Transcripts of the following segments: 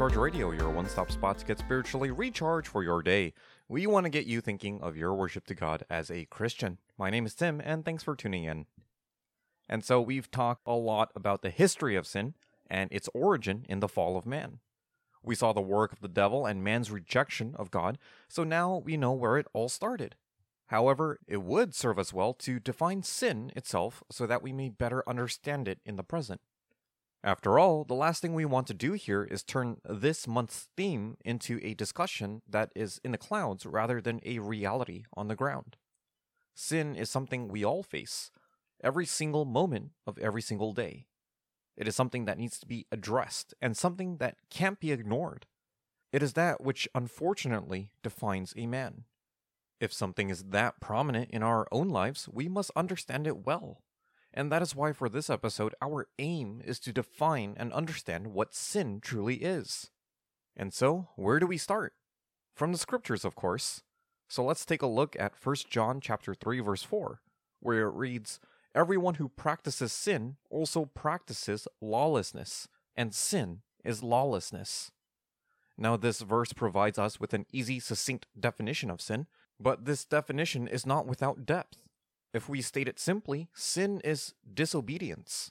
Recharge Radio, your one stop spot to get spiritually recharged for your day. We want to get you thinking of your worship to God as a Christian. My name is Tim, and thanks for tuning in. And so, we've talked a lot about the history of sin and its origin in the fall of man. We saw the work of the devil and man's rejection of God, so now we know where it all started. However, it would serve us well to define sin itself so that we may better understand it in the present. After all, the last thing we want to do here is turn this month's theme into a discussion that is in the clouds rather than a reality on the ground. Sin is something we all face, every single moment of every single day. It is something that needs to be addressed and something that can't be ignored. It is that which unfortunately defines a man. If something is that prominent in our own lives, we must understand it well. And that is why, for this episode, our aim is to define and understand what sin truly is. And so, where do we start? From the scriptures, of course. So let's take a look at 1 John chapter 3 verse 4, where it reads, "Everyone who practices sin also practices lawlessness, and sin is lawlessness." Now this verse provides us with an easy, succinct definition of sin, but this definition is not without depth. If we state it simply, sin is disobedience.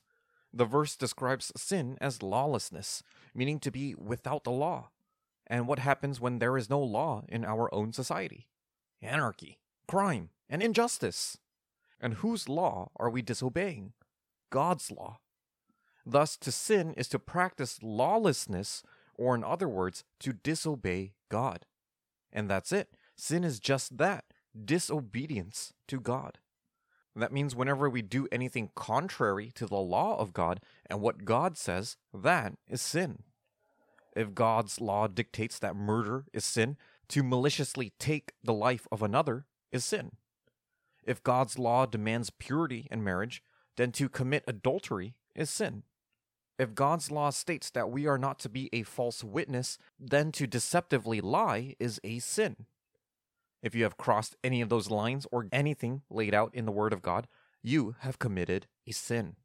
The verse describes sin as lawlessness, meaning to be without the law. And what happens when there is no law in our own society? Anarchy, crime, and injustice. And whose law are we disobeying? God's law. Thus, to sin is to practice lawlessness, or in other words, to disobey God. And that's it. Sin is just that disobedience to God. That means whenever we do anything contrary to the law of God and what God says, that is sin. If God's law dictates that murder is sin, to maliciously take the life of another is sin. If God's law demands purity in marriage, then to commit adultery is sin. If God's law states that we are not to be a false witness, then to deceptively lie is a sin. If you have crossed any of those lines or anything laid out in the Word of God, you have committed a sin.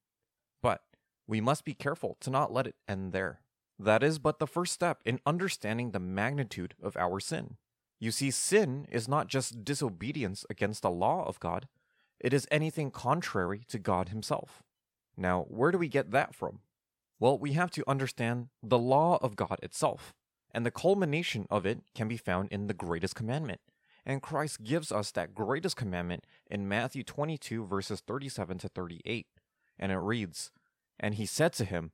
But we must be careful to not let it end there. That is but the first step in understanding the magnitude of our sin. You see, sin is not just disobedience against the law of God, it is anything contrary to God Himself. Now, where do we get that from? Well, we have to understand the law of God itself, and the culmination of it can be found in the greatest commandment and Christ gives us that greatest commandment in Matthew 22, verses 37 to 38. And it reads, And he said to him,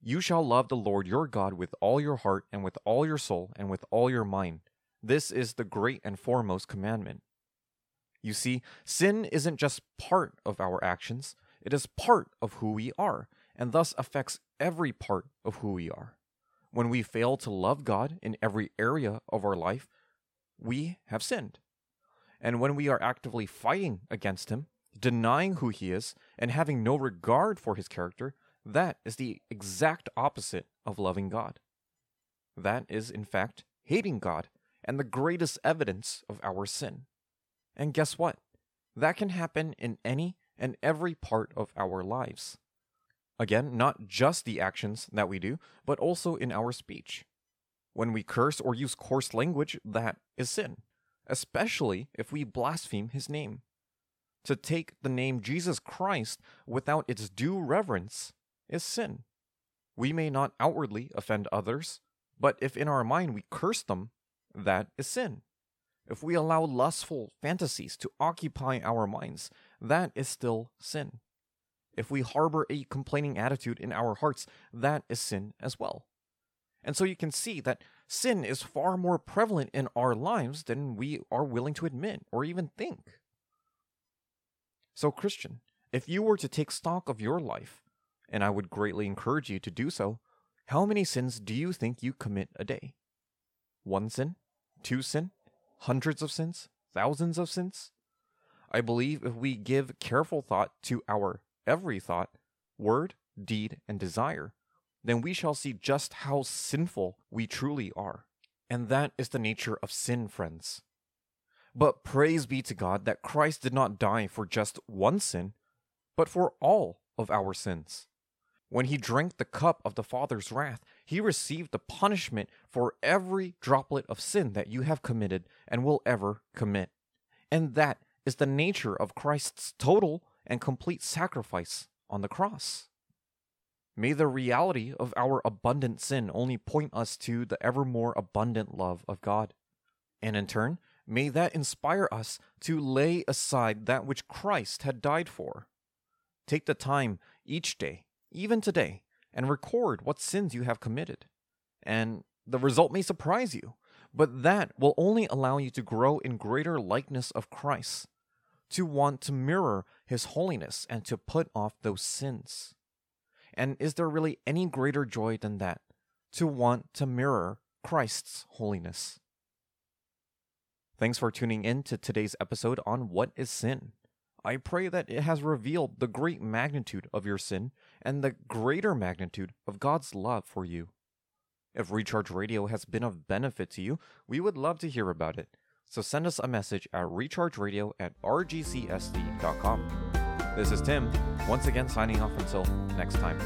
You shall love the Lord your God with all your heart, and with all your soul, and with all your mind. This is the great and foremost commandment. You see, sin isn't just part of our actions, it is part of who we are, and thus affects every part of who we are. When we fail to love God in every area of our life, we have sinned. And when we are actively fighting against him, denying who he is, and having no regard for his character, that is the exact opposite of loving God. That is, in fact, hating God and the greatest evidence of our sin. And guess what? That can happen in any and every part of our lives. Again, not just the actions that we do, but also in our speech. When we curse or use coarse language, that is sin, especially if we blaspheme his name. To take the name Jesus Christ without its due reverence is sin. We may not outwardly offend others, but if in our mind we curse them, that is sin. If we allow lustful fantasies to occupy our minds, that is still sin. If we harbor a complaining attitude in our hearts, that is sin as well. And so you can see that sin is far more prevalent in our lives than we are willing to admit or even think. So, Christian, if you were to take stock of your life, and I would greatly encourage you to do so, how many sins do you think you commit a day? One sin? Two sin? Hundreds of sins? Thousands of sins? I believe if we give careful thought to our every thought, word, deed, and desire, then we shall see just how sinful we truly are. And that is the nature of sin, friends. But praise be to God that Christ did not die for just one sin, but for all of our sins. When he drank the cup of the Father's wrath, he received the punishment for every droplet of sin that you have committed and will ever commit. And that is the nature of Christ's total and complete sacrifice on the cross. May the reality of our abundant sin only point us to the ever more abundant love of God. And in turn, may that inspire us to lay aside that which Christ had died for. Take the time each day, even today, and record what sins you have committed. And the result may surprise you, but that will only allow you to grow in greater likeness of Christ, to want to mirror his holiness and to put off those sins. And is there really any greater joy than that? To want to mirror Christ's holiness. Thanks for tuning in to today's episode on What is Sin? I pray that it has revealed the great magnitude of your sin and the greater magnitude of God's love for you. If Recharge Radio has been of benefit to you, we would love to hear about it. So send us a message at rechargeradio at rgcsd.com. This is Tim, once again signing off until next time.